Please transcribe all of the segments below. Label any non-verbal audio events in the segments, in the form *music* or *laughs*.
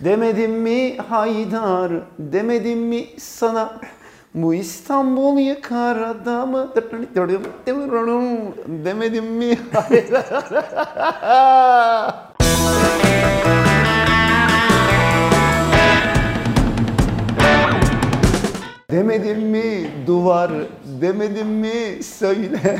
Demedim mi Haydar, demedim mi sana bu İstanbul yıkar adamı demedim mi Haydar? *laughs* Demedim mi duvar, demedim mi söyle. *laughs*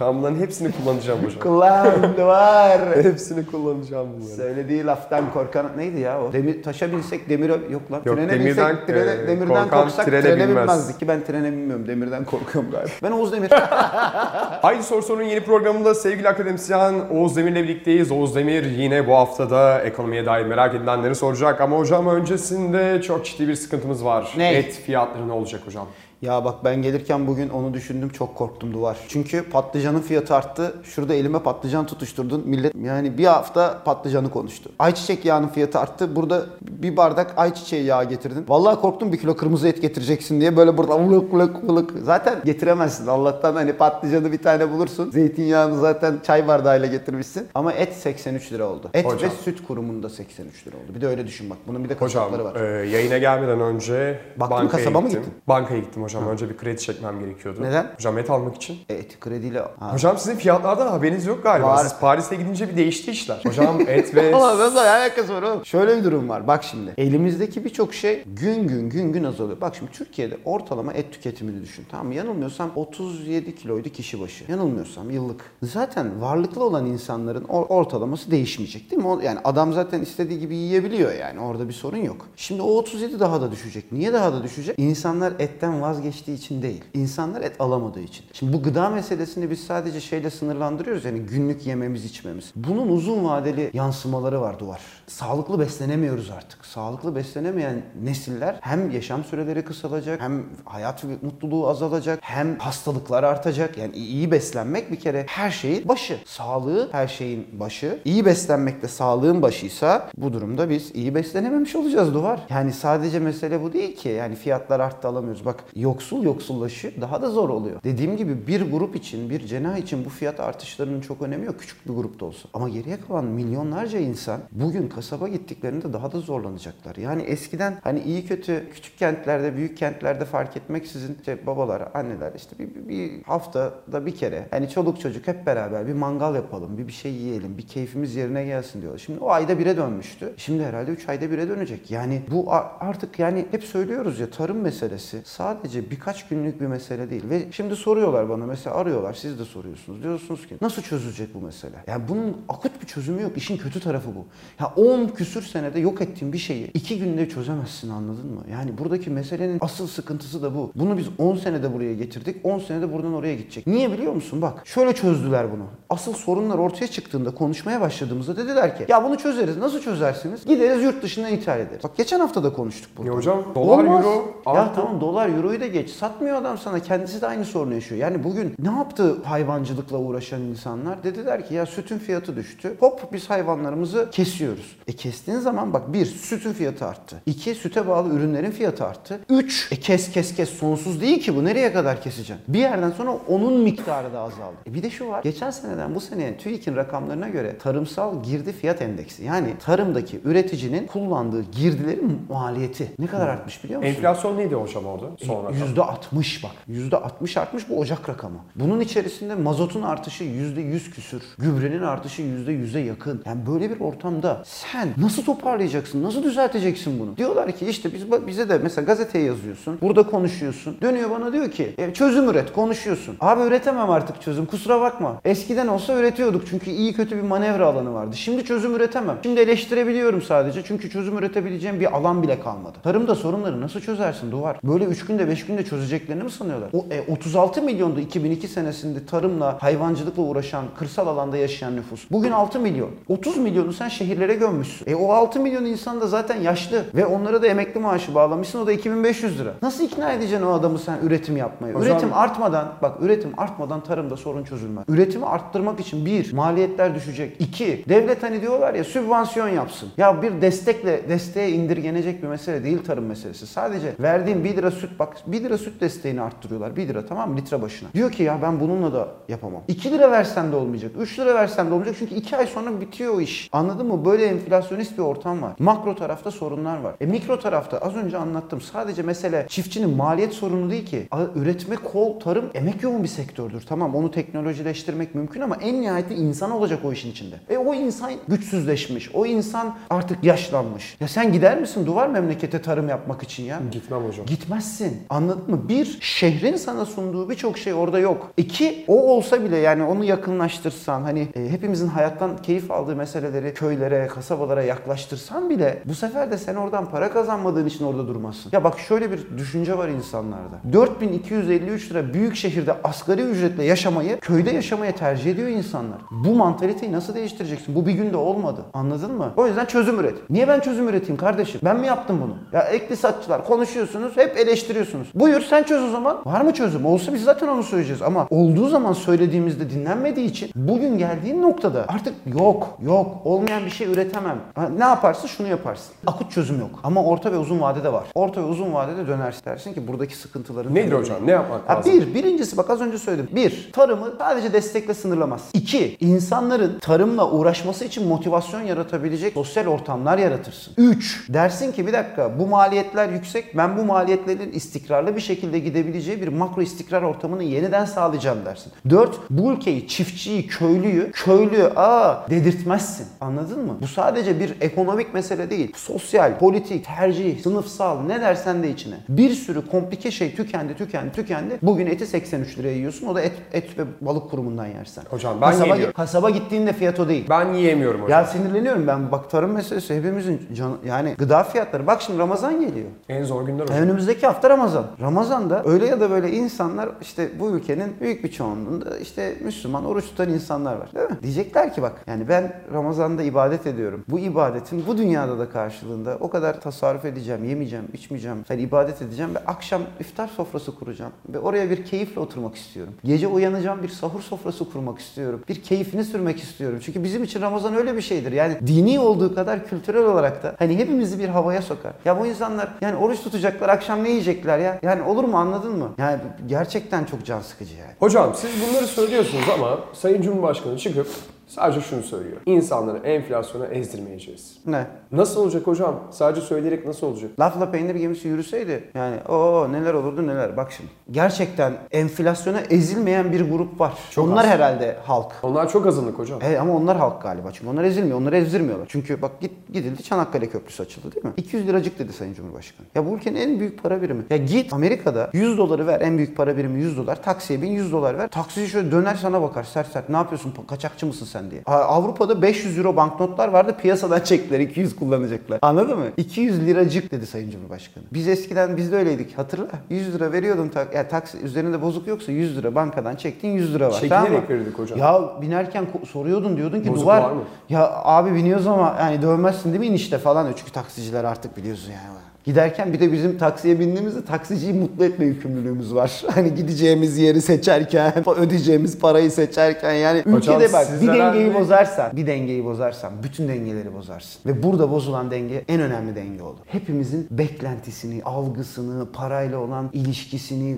Ben bunların hepsini kullanacağım hocam. Kulağım duvar. *laughs* hepsini kullanacağım bunları. Söylediği laftan korkan neydi ya o? Demir, taşa binsek demire yok lan. Yok, trene demirden, binsek trene, e, demirden korkan korksak trene trene, binmez. binmezdik ki ben trene binmiyorum. Demirden korkuyorum galiba. Ben Oğuz Demir. *laughs* Haydi Sor Sorun yeni programında sevgili akademisyen Oğuz Demir'le birlikteyiz. Oğuz Demir yine bu haftada ekonomiye dair merak edilenleri soracak. Ama hocam öncesinde çok ciddi bir sıkıntımız var. Ne? Et fiyatları ne olacak hocam? Ya bak ben gelirken bugün onu düşündüm çok korktum duvar. Çünkü patlıcanın fiyatı arttı. Şurada elime patlıcan tutuşturdun. Millet yani bir hafta patlıcanı konuştu. Ayçiçek yağının fiyatı arttı. Burada bir bardak ayçiçeği yağı getirdin. Vallahi korktum bir kilo kırmızı et getireceksin diye böyle burada ılık ılık ılık. Zaten getiremezsin. Allah'tan hani patlıcanı bir tane bulursun. Zeytinyağını zaten çay bardağıyla getirmişsin. Ama et 83 lira oldu. Et Hocam. ve süt kurumunda 83 lira oldu. Bir de öyle düşün bak. Bunun bir de Hocam kasapları var. e, yayına gelmeden önce Baktın mı, bankaya kasaba mı gittim. gittin? Bankaya gittim hocam. Önce bir kredi çekmem gerekiyordu. Neden? Hocam et almak için. E, Et krediyle... Ha. Hocam sizin fiyatlardan haberiniz yok galiba. Var. Siz Paris'e gidince bir değişti işler. Hocam *laughs* et ve Allah nasıl alakası var oğlum? Şöyle bir durum var. Bak şimdi. Elimizdeki birçok şey gün gün gün gün azalıyor. Bak şimdi Türkiye'de ortalama et tüketimini düşün. Tamam mı? Yanılmıyorsam 37 kiloydu kişi başı. Yanılmıyorsam yıllık. Zaten varlıklı olan insanların or- ortalaması değişmeyecek değil mi? Yani adam zaten istediği gibi yiyebiliyor yani. Orada bir sorun yok. Şimdi o 37 daha da düşecek. Niye daha da düşecek? İnsanlar etten vazgeçtiği için değil. İnsanlar et alamadığı için. Şimdi bu gıda meselesini biz sadece şeyle sınırlandırıyoruz. Yani günlük yememiz içmemiz. Bunun uzun vadeli yansımaları var duvar. Sağlıklı beslenemiyoruz artık. Sağlıklı beslenemeyen nesiller hem yaşam süreleri kısalacak, hem hayat mutluluğu azalacak, hem hastalıklar artacak. Yani iyi beslenmek bir kere her şeyin başı. Sağlığı her şeyin başı. İyi beslenmek de sağlığın başıysa bu durumda biz iyi beslenememiş olacağız duvar. Yani sadece mesele bu değil ki. Yani fiyatlar arttı alamıyoruz. Bak yoksul yoksullaşıyor daha da zor oluyor. Dediğim gibi bir grup için, bir cenah için bu fiyat artışlarının çok önemi yok. Küçük bir grupta olsa. Ama geriye kalan milyonlarca insan bugün kasaba gittiklerinde daha da zorlanacaklar. Yani eskiden hani iyi kötü küçük kentlerde, büyük kentlerde fark etmeksizin işte babalar, anneler işte bir, bir, bir haftada bir kere hani çoluk çocuk hep beraber bir mangal yapalım, bir bir şey yiyelim, bir keyfimiz yerine gelsin diyorlar. Şimdi o ayda bire dönmüştü. Şimdi herhalde 3 ayda bire dönecek. Yani bu artık yani hep söylüyoruz ya tarım meselesi sadece birkaç günlük bir mesele değil. Ve şimdi soruyorlar bana mesela arıyorlar siz de soruyorsunuz. Diyorsunuz ki nasıl çözülecek bu mesele? Yani bunun akut bir çözümü yok. İşin kötü tarafı bu. Ya 10 küsür senede yok ettiğin bir şeyi 2 günde çözemezsin anladın mı? Yani buradaki meselenin asıl sıkıntısı da bu. Bunu biz 10 senede buraya getirdik. 10 senede buradan oraya gidecek. Niye biliyor musun? Bak şöyle çözdüler bunu. Asıl sorunlar ortaya çıktığında konuşmaya başladığımızda dediler ki ya bunu çözeriz. Nasıl çözersiniz? Gideriz yurt dışından ithal ederiz. Bak geçen hafta da konuştuk burada. Ya hocam dolar Olmaz. euro Ya tamam dolar euroyu da geç. Satmıyor adam sana. Kendisi de aynı sorunu yaşıyor. Yani bugün ne yaptı hayvancılıkla uğraşan insanlar? Dediler ki ya sütün fiyatı düştü. Hop biz hayvanlarımızı kesiyoruz. E kestiğin zaman bak bir sütün fiyatı arttı. İki süte bağlı ürünlerin fiyatı arttı. Üç e kes kes kes sonsuz değil ki bu. Nereye kadar keseceksin? Bir yerden sonra onun miktarı da azaldı. E bir de şu var. Geçen seneden bu seneye TÜİK'in rakamlarına göre tarımsal girdi fiyat endeksi yani tarımdaki üreticinin kullandığı girdilerin maliyeti ne kadar artmış biliyor musun? Enflasyon neydi hocam orada? Sonra. Yüzde 60 bak. Yüzde 60 artmış bu Ocak rakamı. Bunun içerisinde mazotun artışı yüzde 100 küsür. Gübrenin artışı yüzde 100'e yakın. Yani böyle bir ortamda sen nasıl toparlayacaksın? Nasıl düzelteceksin bunu? Diyorlar ki işte biz bize de mesela gazeteye yazıyorsun. Burada konuşuyorsun. Dönüyor bana diyor ki "E, çözüm üret konuşuyorsun. Abi üretemem artık çözüm kusura bakma. Eskiden olsa üretiyorduk çünkü iyi kötü bir manevra alanı vardı. Şimdi çözüm üretemem. Şimdi eleştirebiliyorum sadece çünkü çözüm üretebileceğim bir alan bile kalmadı. Tarımda sorunları nasıl çözersin duvar? Böyle 3 günde 5 günde çözeceklerini mi sanıyorlar? O e, 36 milyondu 2002 senesinde tarımla, hayvancılıkla uğraşan, kırsal alanda yaşayan nüfus. Bugün 6 milyon. 30 milyonu sen şehirlere gömmüşsün. E o 6 milyon insan da zaten yaşlı ve onlara da emekli maaşı bağlamışsın. O da 2500 lira. Nasıl ikna edeceksin o adamı sen üretim yapmaya? Hocam- Üretim artmadan, bak üretim artmadan tarımda sorun çözülmez. Üretimi arttırmak için bir, maliyetler düşecek. İki, devlet hani diyorlar ya sübvansiyon yapsın. Ya bir destekle, desteğe indirgenecek bir mesele değil tarım meselesi. Sadece verdiğin 1 lira süt bak 1 lira süt desteğini arttırıyorlar. 1 lira tamam mı litre başına. Diyor ki ya ben bununla da yapamam. 2 lira versem de olmayacak. 3 lira versem de olmayacak. Çünkü 2 ay sonra bitiyor o iş. Anladın mı? Böyle enflasyonist bir ortam var. Makro tarafta sorunlar var. E mikro tarafta az önce anlattım. Sadece mesele çiftçinin maliyet sorunu değil ki. Üretme, kol, tarım emek yoğun bir sektördür. Tamam onu teknolojileştirmek mümkün ama en nihayetinde insan olacak o işin içinde. E o insan güçsüzleşmiş. O insan artık yaşlanmış. Ya sen gider misin duvar memlekete tarım yapmak için ya? Gitmem hocam. Gitmezsin. Anladın mı? Bir, şehrin sana sunduğu birçok şey orada yok. İki, o olsa bile yani onu yakınlaştırsan hani e, hepimizin hayattan keyif aldığı meseleleri köylere, kasabalara yaklaştırsan bile bu sefer de sen oradan para kazanmadığın için orada durmazsın. Ya bak şöyle bir düşünce var insanlarda. 4253 lira büyük şehirde asgari ücretle yaşamayı köyde yaşamaya tercih ediyor insanlar. Bu mantaliteyi nasıl değiştireceksin? Bu bir günde olmadı. Anladın mı? O yüzden çözüm üret. Niye ben çözüm üreteyim kardeşim? Ben mi yaptım bunu? Ya iktisatçılar konuşuyorsunuz, hep eleştiriyorsunuz. Buyur sen çöz o zaman. Var mı çözüm? Olsa biz zaten onu söyleyeceğiz ama olduğu zaman söylediğimizde dinlenmediği için bugün geldiğin noktada artık yok, yok, olmayan bir şey üretemem. Ha, ne yaparsın? Şunu yaparsın. Akut çözüm yok. Ama orta ve uzun vadede var. Orta ve uzun vadede dönersin dersin ki buradaki sıkıntıların Nedir hocam? Ne yapmak Ha, lazım? bir, birincisi bak az önce söyledim. Bir, tarımı sadece destekle sınırlamaz. İki, insanların tarımla uğraşması için motivasyon yaratabilecek sosyal ortamlar yaratırsın. Üç, dersin ki bir dakika bu maliyetler yüksek. Ben bu maliyetlerin istikrarlı bir şekilde gidebileceği bir makro istikrar ortamını yeniden sağlayacağım dersin. Dört, bu ülkeyi, çiftçiyi, köylüyü, köylü aa dedirtmezsin. Anladın mı? Bu sadece bir ekonomik mesele değil. Sosyal, politik, tercih, sınıfsal ne dersen de içine. Bir sürü komplike şey tükendi, tükendi, tükendi. Bugün eti 83 liraya yiyorsun. O da et, et ve balık kurumundan yersen. Hocam ben kasaba, yemiyorum. kasaba gittiğinde fiyat o değil. Ben yiyemiyorum hocam. Ya sinirleniyorum ben. Bak tarım meselesi hepimizin canı, yani gıda fiyatları. Bak şimdi Ramazan geliyor. En zor günler hocam. Önümüzdeki hafta Ramazan. Ramazan'da öyle ya da böyle insanlar işte bu ülkenin büyük bir çoğunluğunda işte Müslüman oruç tutan insanlar var. Değil mi? Diyecekler ki bak yani ben Ramazan'da ibadet ediyorum. Bu ibadetin bu dünyada da karşılığında o kadar tasarruf edeceğim, yemeyeceğim, içmeyeceğim. Ben ibadet edeceğim ve akşam iftar sofrası kuracağım. Ve oraya bir keyifle oturmak istiyorum. Gece uyanacağım bir sahur sofrası kurmak istiyorum. Bir keyfini sürmek istiyorum. Çünkü bizim için Ramazan öyle bir şeydir. Yani dini olduğu kadar kültürel olarak da hani hepimizi bir havaya sokar. Ya bu insanlar yani oruç tutacaklar akşam ne yiyecekler ya? Yani olur mu anladın mı? Yani gerçekten çok can sıkıcı yani. Hocam siz bunları söylüyorsunuz ama Sayın Cumhurbaşkanı çıkıp sadece şunu söylüyor. İnsanları enflasyona ezdirmeyeceğiz. Ne? Nasıl olacak hocam? Sadece söyleyerek nasıl olacak? Lafla peynir gemisi yürüseydi yani o neler olurdu neler. Bak şimdi. Gerçekten enflasyona ezilmeyen bir grup var. Çok onlar az. herhalde halk. Onlar çok azınlık hocam. Evet ama onlar halk galiba. Çünkü onlar ezilmiyor. Onları ezdirmiyorlar. Çünkü bak git gidildi Çanakkale Köprüsü açıldı değil mi? 200 liracık dedi Sayın Cumhurbaşkanı. Ya bu ülkenin en büyük para birimi. Ya git Amerika'da 100 doları ver. En büyük para birimi 100 dolar. Taksiye bin 100 dolar ver. Taksici şöyle döner sana bakar sert sert. Ne yapıyorsun? Kaçakçı mısın sen diye. Avrupa'da 500 euro banknotlar vardı. Piyasadan *laughs* çektiler. 200 kullanacaklar. Anladın mı? 200 liracık dedi Sayın Cumhurbaşkanı. Biz eskiden biz de öyleydik. Hatırla. 100 lira veriyordun. Tak ya taksi üzerinde bozuk yoksa 100 lira bankadan çektin 100 lira var. Çekinerek tamam mı? verirdik hocam. Ya binerken soruyordun diyordun ki Bozuk duvar. var mı? Ya abi biniyoruz ama yani dövmezsin değil mi inişte falan. Çünkü taksiciler artık biliyorsun yani. Giderken bir de bizim taksiye bindiğimizde taksiciyi mutlu etme yükümlülüğümüz var. *laughs* Hani gideceğimiz yeri seçerken, *laughs* ödeyeceğimiz parayı seçerken yani Hocam, ülkede bak bir dengeyi herhalde- bozarsan, bir dengeyi bozarsan bütün dengeleri bozarsın. Ve burada bozulan denge en önemli denge oldu. Hepimizin beklentisini, algısını, parayla olan ilişkisini,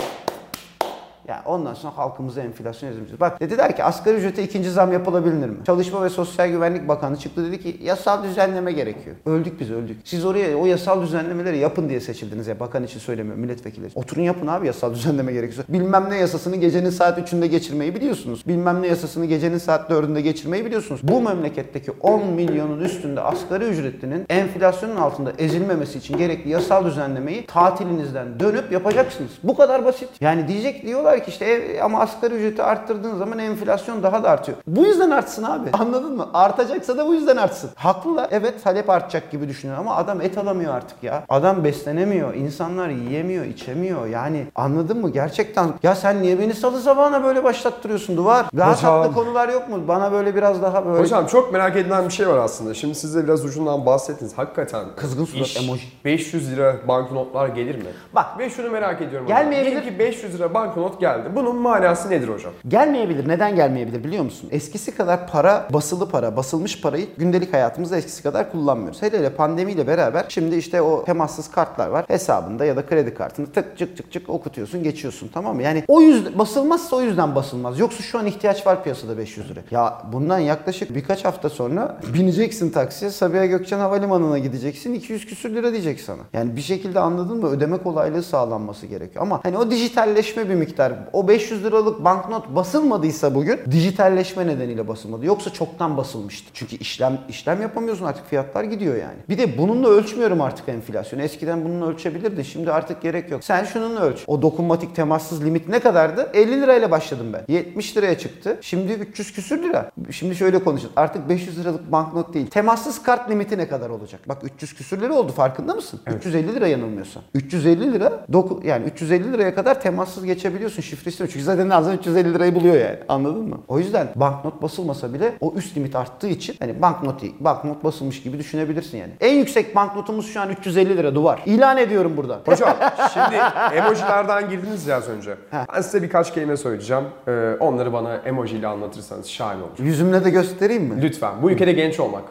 ya ondan sonra halkımıza enflasyon ezilmeyeceğiz. Bak dediler ki asgari ücrete ikinci zam yapılabilir mi? Çalışma ve Sosyal Güvenlik Bakanı çıktı dedi ki yasal düzenleme gerekiyor. Öldük biz öldük. Siz oraya o yasal düzenlemeleri yapın diye seçildiniz ya. Bakan için söylemiyorum milletvekili. Oturun yapın abi yasal *laughs* düzenleme gerekiyorsa. Bilmem ne yasasını gecenin saat 3'ünde geçirmeyi biliyorsunuz. Bilmem ne yasasını gecenin saat 4'ünde geçirmeyi biliyorsunuz. Bu memleketteki 10 milyonun üstünde asgari ücretlinin enflasyonun altında ezilmemesi için gerekli yasal düzenlemeyi tatilinizden dönüp yapacaksınız. Bu kadar basit. Yani diyecek diyorlar ki işte "E, ama asgari ücreti arttırdığın zaman enflasyon daha da artıyor. Bu yüzden artsın abi. *laughs* Anladın mı? Artacaksa da bu yüzden artsın. Haklılar. Evet talep artacak gibi düşünüyor ama adam et alamıyor artık ya. Adam beslenemiyor. İnsanlar yiyemiyor, içemiyor. Yani anladın mı? Gerçekten ya sen niye beni salı sabahına böyle başlattırıyorsun duvar? Daha Hocam. tatlı konular yok mu? Bana böyle biraz daha böyle Hocam çok merak edilen bir şey var aslında. Şimdi siz de biraz ucundan bahsettiniz. Hakikaten Kızgın surat iş emoji. 500 lira banknotlar gelir mi? Bak. Ve şunu merak ediyorum. Gelmeyebilir. Diyelim ki 500 lira banknot geldi. Bunun manası nedir hocam? Gelmeyebilir. Neden gelmeyebilir biliyor musun? Eskisi kadar para, basılı para, basılmış parayı gündelik hayatımızda eskisi kadar kullanmıyoruz. Hele hele pandemiyle beraber şimdi işte o temassız kartlar var. Hesabında ya da kredi kartını tık çık çık çık okutuyorsun, geçiyorsun tamam mı? Yani o yüzden basılmazsa o yüzden basılmaz. Yoksa şu an ihtiyaç var piyasada 500 lira. Ya bundan yaklaşık birkaç hafta sonra *laughs* bineceksin taksiye Sabiha Gökçen Havalimanı'na gideceksin 200 küsür lira diyecek sana. Yani bir şekilde anladın mı? Ödeme kolaylığı sağlanması gerekiyor. Ama hani o dijitalleşme bir miktar. O 500 liralık banknot basılmadıysa bugün dijitalleşme nedeniyle basılmadı. Yoksa çoktan basılmıştı. Çünkü işlem işlem yapamıyorsun artık fiyatlar gidiyor yani. Bir de bununla ölçmüyorum artık enflasyonu. Eskiden bununla ölçebilirdi. Şimdi artık gerek yok. Sen şununla ölç. O dokunmatik temassız limit ne kadardı? 50 lirayla başladım ben. 70 liraya çıktı. Şimdi 300 küsür lira. Şimdi şöyle konuşalım. Artık 500 liralık banknot değil. Temassız kart limiti ne kadar olacak? Bak 300 küsür lira oldu farkında mısın? 350 lira yanılmıyorsam. 350 lira doku, yani 350 liraya kadar temassız geçebiliyorsun şifresini. Çünkü zaten lazım 350 lirayı buluyor yani. Anladın mı? O yüzden banknot basılmasa bile o üst limit arttığı için hani banknot banknot basılmış gibi düşünebilirsin yani. En yüksek banknotumuz şu an 350 lira duvar. İlan ediyorum buradan. Hocam şimdi emojilerden girdiniz ya az önce. Ha. Ben size birkaç kelime söyleyeceğim. Ee, onları bana emoji ile anlatırsanız şahane olur. Yüzümle de göstereyim mi? Lütfen. Bu ülkede genç olmak.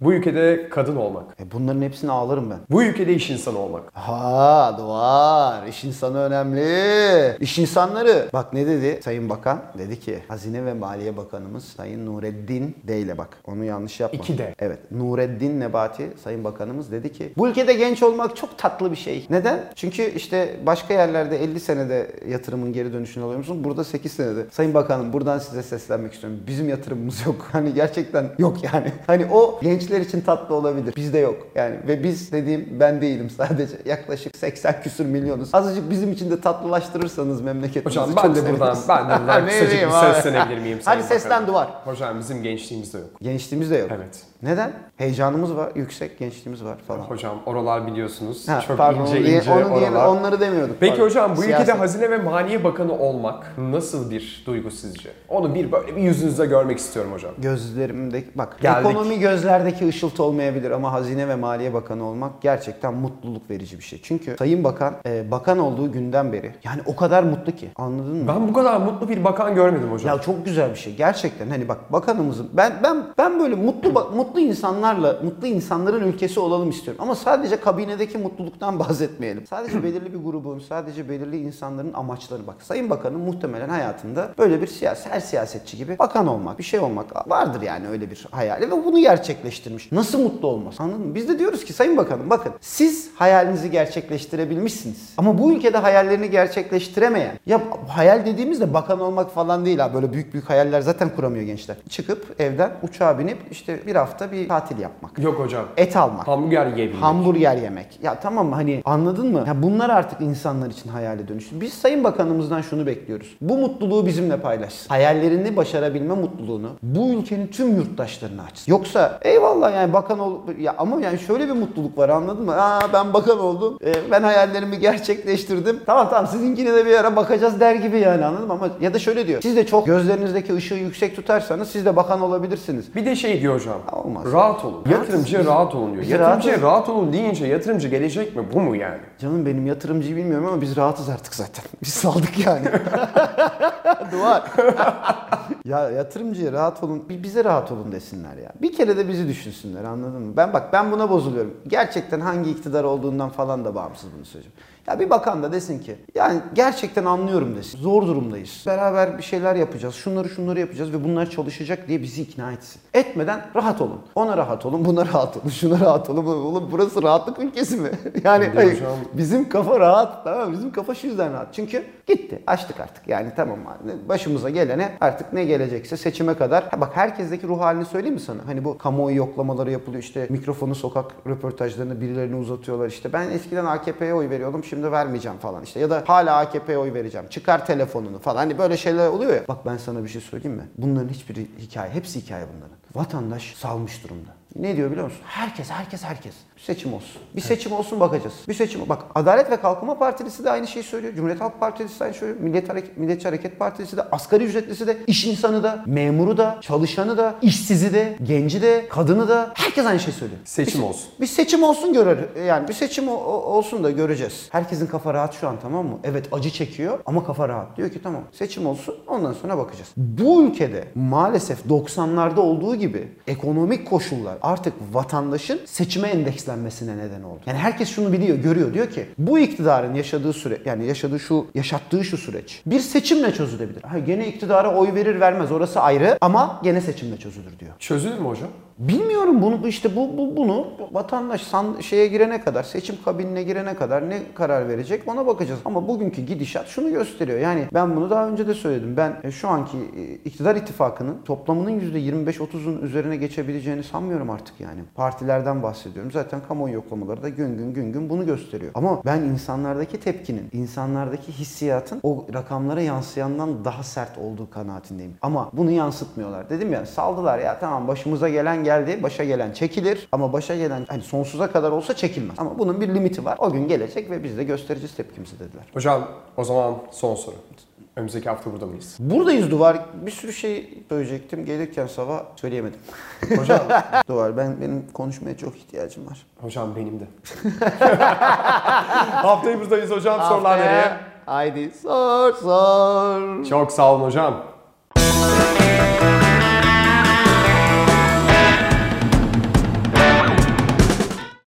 Bu ülkede kadın olmak. E bunların hepsini ağlarım ben. Bu ülkede iş insanı olmak. Ha duvar. İş insanı önemli. İş insanları. Bak ne dedi Sayın Bakan? Dedi ki Hazine ve Maliye Bakanımız Sayın Nureddin D ile bak. Onu yanlış yapma. İki D. Evet. Nureddin Nebati Sayın Bakanımız dedi ki bu ülkede genç olmak çok tatlı bir şey. Neden? Çünkü işte başka yerlerde 50 senede yatırımın geri dönüşünü alıyor musun? Burada 8 senede. Sayın Bakanım buradan size seslenmek istiyorum. Bizim yatırımımız yok. *laughs* Hani gerçekten yok yani. Hani o gençler için tatlı olabilir. Bizde yok. Yani ve biz dediğim ben değilim sadece. *laughs* Yaklaşık 80 küsür milyonuz. Azıcık bizim için de tatlılaştırırsanız memleketimizi Hocam çok ben de buradan, seviniriz. ben de *laughs* buradan kısacık bir seslenebilir miyim? Sayın Hadi Bakanım? duvar. Hocam bizim gençliğimizde yok. Gençliğimiz de yok. Evet. Neden? Heyecanımız var, yüksek gençliğimiz var falan. Hocam oralar biliyorsunuz. Ha, çok pardon, ince diye- ince onu diye- oralar. onları demiyorduk. Peki pardon. hocam bu ülkede Siyaset. Hazine ve Maliye Bakanı olmak nasıl bir duygu sizce? Onu bir böyle bir yüzünüzde görmek istiyorum hocam. Gözlerimdeki bak Geldik. ekonomi gözlerdeki ışıltı olmayabilir ama Hazine ve Maliye Bakanı olmak gerçekten mutluluk verici bir şey. Çünkü Sayın Bakan e, bakan olduğu günden beri yani o kadar mutlu ki anladın mı? Ben bu kadar mutlu bir bakan görmedim hocam. Ya çok güzel bir şey gerçekten hani bak bakanımızın ben ben ben böyle mutlu bak- mutlu insanlarla mutlu insanların ülkesi olalım istiyorum ama sadece kabinedeki mutluluktan *laughs* bahsetmeyelim. Sadece belirli bir grubun sadece belirli insanların amaçları bak. Sayın Bakan'ın muhtemelen hayatında böyle bir siyasi her siyasetçi gibi bakan olmak bir şey olmak vardır yani öyle bir hayali ve bunu gerçekleştirmiş. Nasıl mutlu olmaz anladın mı? Biz de diyoruz ki Sayın Bakanım bakın siz hayalinizi gerçekleştirebilmişsiniz ama bu ülkede hayallerini gerçekleştiremeyen ya hayal dediğimizde bakan olmak falan değil ha böyle büyük büyük hayaller zaten kuramıyor gençler. Çıkıp evden uçağa binip işte bir hafta bir tatil yapmak. Yok hocam. Et almak. Hamburger yiyebilmek. Hamburger yemek. Ya tamam hani anladın mı? Ya bunlar artık insanlar için hayale dönüştü. Biz Sayın Bakanımızdan şunu bekliyoruz. Bu mutluluğu bizimle paylaşsın. Hayallerini başarabilme mutluluğunu bu ülkenin tüm yurttaşlarına açsın. Yoksa eyvallah yani bakan ol ya ama yani şöyle bir mutluluk var anladın mı? Aa ben bakan oldum. e, ben hayallerimi gerçekleştirdim. Tamam tamam sizinkine de bir ara bakacağız der gibi yani anladın mı? Ama ya da şöyle diyor. Siz de çok gözlerinizdeki ışığı yüksek tutarsanız siz de bakan olabilirsiniz. Bir de şey diyor hocam. Olmaz. Rahat olun. Rahat- Yatırımcıya rahat olun diyor. Biz Yatırımcıya rahat rahat olun deyince yatırımcı gelecek mi? Bu mu yani? Canım benim yatırımcıyı bilmiyorum ama biz rahatız artık zaten. *laughs* Biz saldık yani. *laughs* Duvar. *laughs* ya yatırımcıya rahat olun, bize rahat olun desinler ya. Bir kere de bizi düşünsünler anladın mı? Ben bak ben buna bozuluyorum. Gerçekten hangi iktidar olduğundan falan da bağımsız bunu söyleyeceğim. Ya bir bakan da desin ki yani gerçekten anlıyorum desin. Zor durumdayız. Beraber bir şeyler yapacağız. Şunları şunları yapacağız ve bunlar çalışacak diye bizi ikna etsin. Etmeden rahat olun. Ona rahat olun, buna rahat olun, şuna rahat olun. Oğlum burası rahatlık ülkesi mi? *laughs* yani hayır, bizim kafa rahat tamam? Bizim kafa şu yüzden rahat. Çünkü gitti. Açtık artık. Yani tamam. Başımıza gelene artık ne gelecekse seçime kadar. Ha bak herkesteki ruh halini söyleyeyim mi sana? Hani bu kamuoyu yoklamaları yapılıyor. işte mikrofonu sokak röportajlarını birilerine uzatıyorlar. işte ben eskiden AKP'ye oy veriyordum şimdi vermeyeceğim falan işte. Ya da hala AKP'ye oy vereceğim. Çıkar telefonunu falan. Hani böyle şeyler oluyor ya. Bak ben sana bir şey söyleyeyim mi? Bunların hiçbiri hikaye. Hepsi hikaye bunların. Vatandaş salmış durumda. Ne diyor biliyor musun? Herkes, herkes, herkes. Bir seçim olsun. Bir seçim olsun bakacağız. Bir seçim. Bak Adalet ve Kalkınma Partisi de aynı şeyi söylüyor. Cumhuriyet Halk Partisi de aynı şeyi söylüyor. Millet Hareket, Milliyetçi Hareket Partisi de, asgari ücretlisi de, iş insanı da, memuru da, çalışanı da, işsizi de, genci de, kadını da. Herkes aynı şeyi söylüyor. Seçim Bir- olsun. Bir seçim olsun görür. Yani bir seçim o- olsun da göreceğiz. Herkesin kafa rahat şu an tamam mı? Evet acı çekiyor ama kafa rahat. Diyor ki tamam seçim olsun ondan sonra bakacağız. Bu ülkede maalesef 90'larda olduğu gibi ekonomik koşullar artık vatandaşın seçime endekslenmesine neden oldu. Yani herkes şunu biliyor, görüyor. Diyor ki bu iktidarın yaşadığı süre yani yaşadığı şu yaşattığı şu süreç bir seçimle çözülebilir. Ha gene iktidara oy verir vermez orası ayrı ama gene seçimle çözülür diyor. Çözülür mü hocam? Bilmiyorum bunu işte bu, bu bunu vatandaş san, şeye girene kadar seçim kabinine girene kadar ne karar verecek ona bakacağız. Ama bugünkü gidişat şunu gösteriyor. Yani ben bunu daha önce de söyledim. Ben e, şu anki e, iktidar ittifakının toplamının %25-30'un üzerine geçebileceğini sanmıyorum artık yani. Partilerden bahsediyorum. Zaten kamuoyu yoklamaları da gün gün gün gün bunu gösteriyor. Ama ben insanlardaki tepkinin, insanlardaki hissiyatın o rakamlara yansıyandan daha sert olduğu kanaatindeyim. Ama bunu yansıtmıyorlar. Dedim ya saldılar ya tamam başımıza gelen geldi, başa gelen çekilir ama başa gelen hani sonsuza kadar olsa çekilmez. Ama bunun bir limiti var. O gün gelecek ve biz de göstereceğiz tepkimizi dediler. Hocam o zaman son soru. Önümüzdeki hafta burada mıyız? Buradayız Duvar. Bir sürü şey söyleyecektim. Gelirken sabah söyleyemedim. Hocam, *laughs* Duvar ben benim konuşmaya çok ihtiyacım var. hocam benim de. *laughs* Haftayı buradayız hocam. Sorular nereye? Haydi sor sor. Çok sağ olun hocam.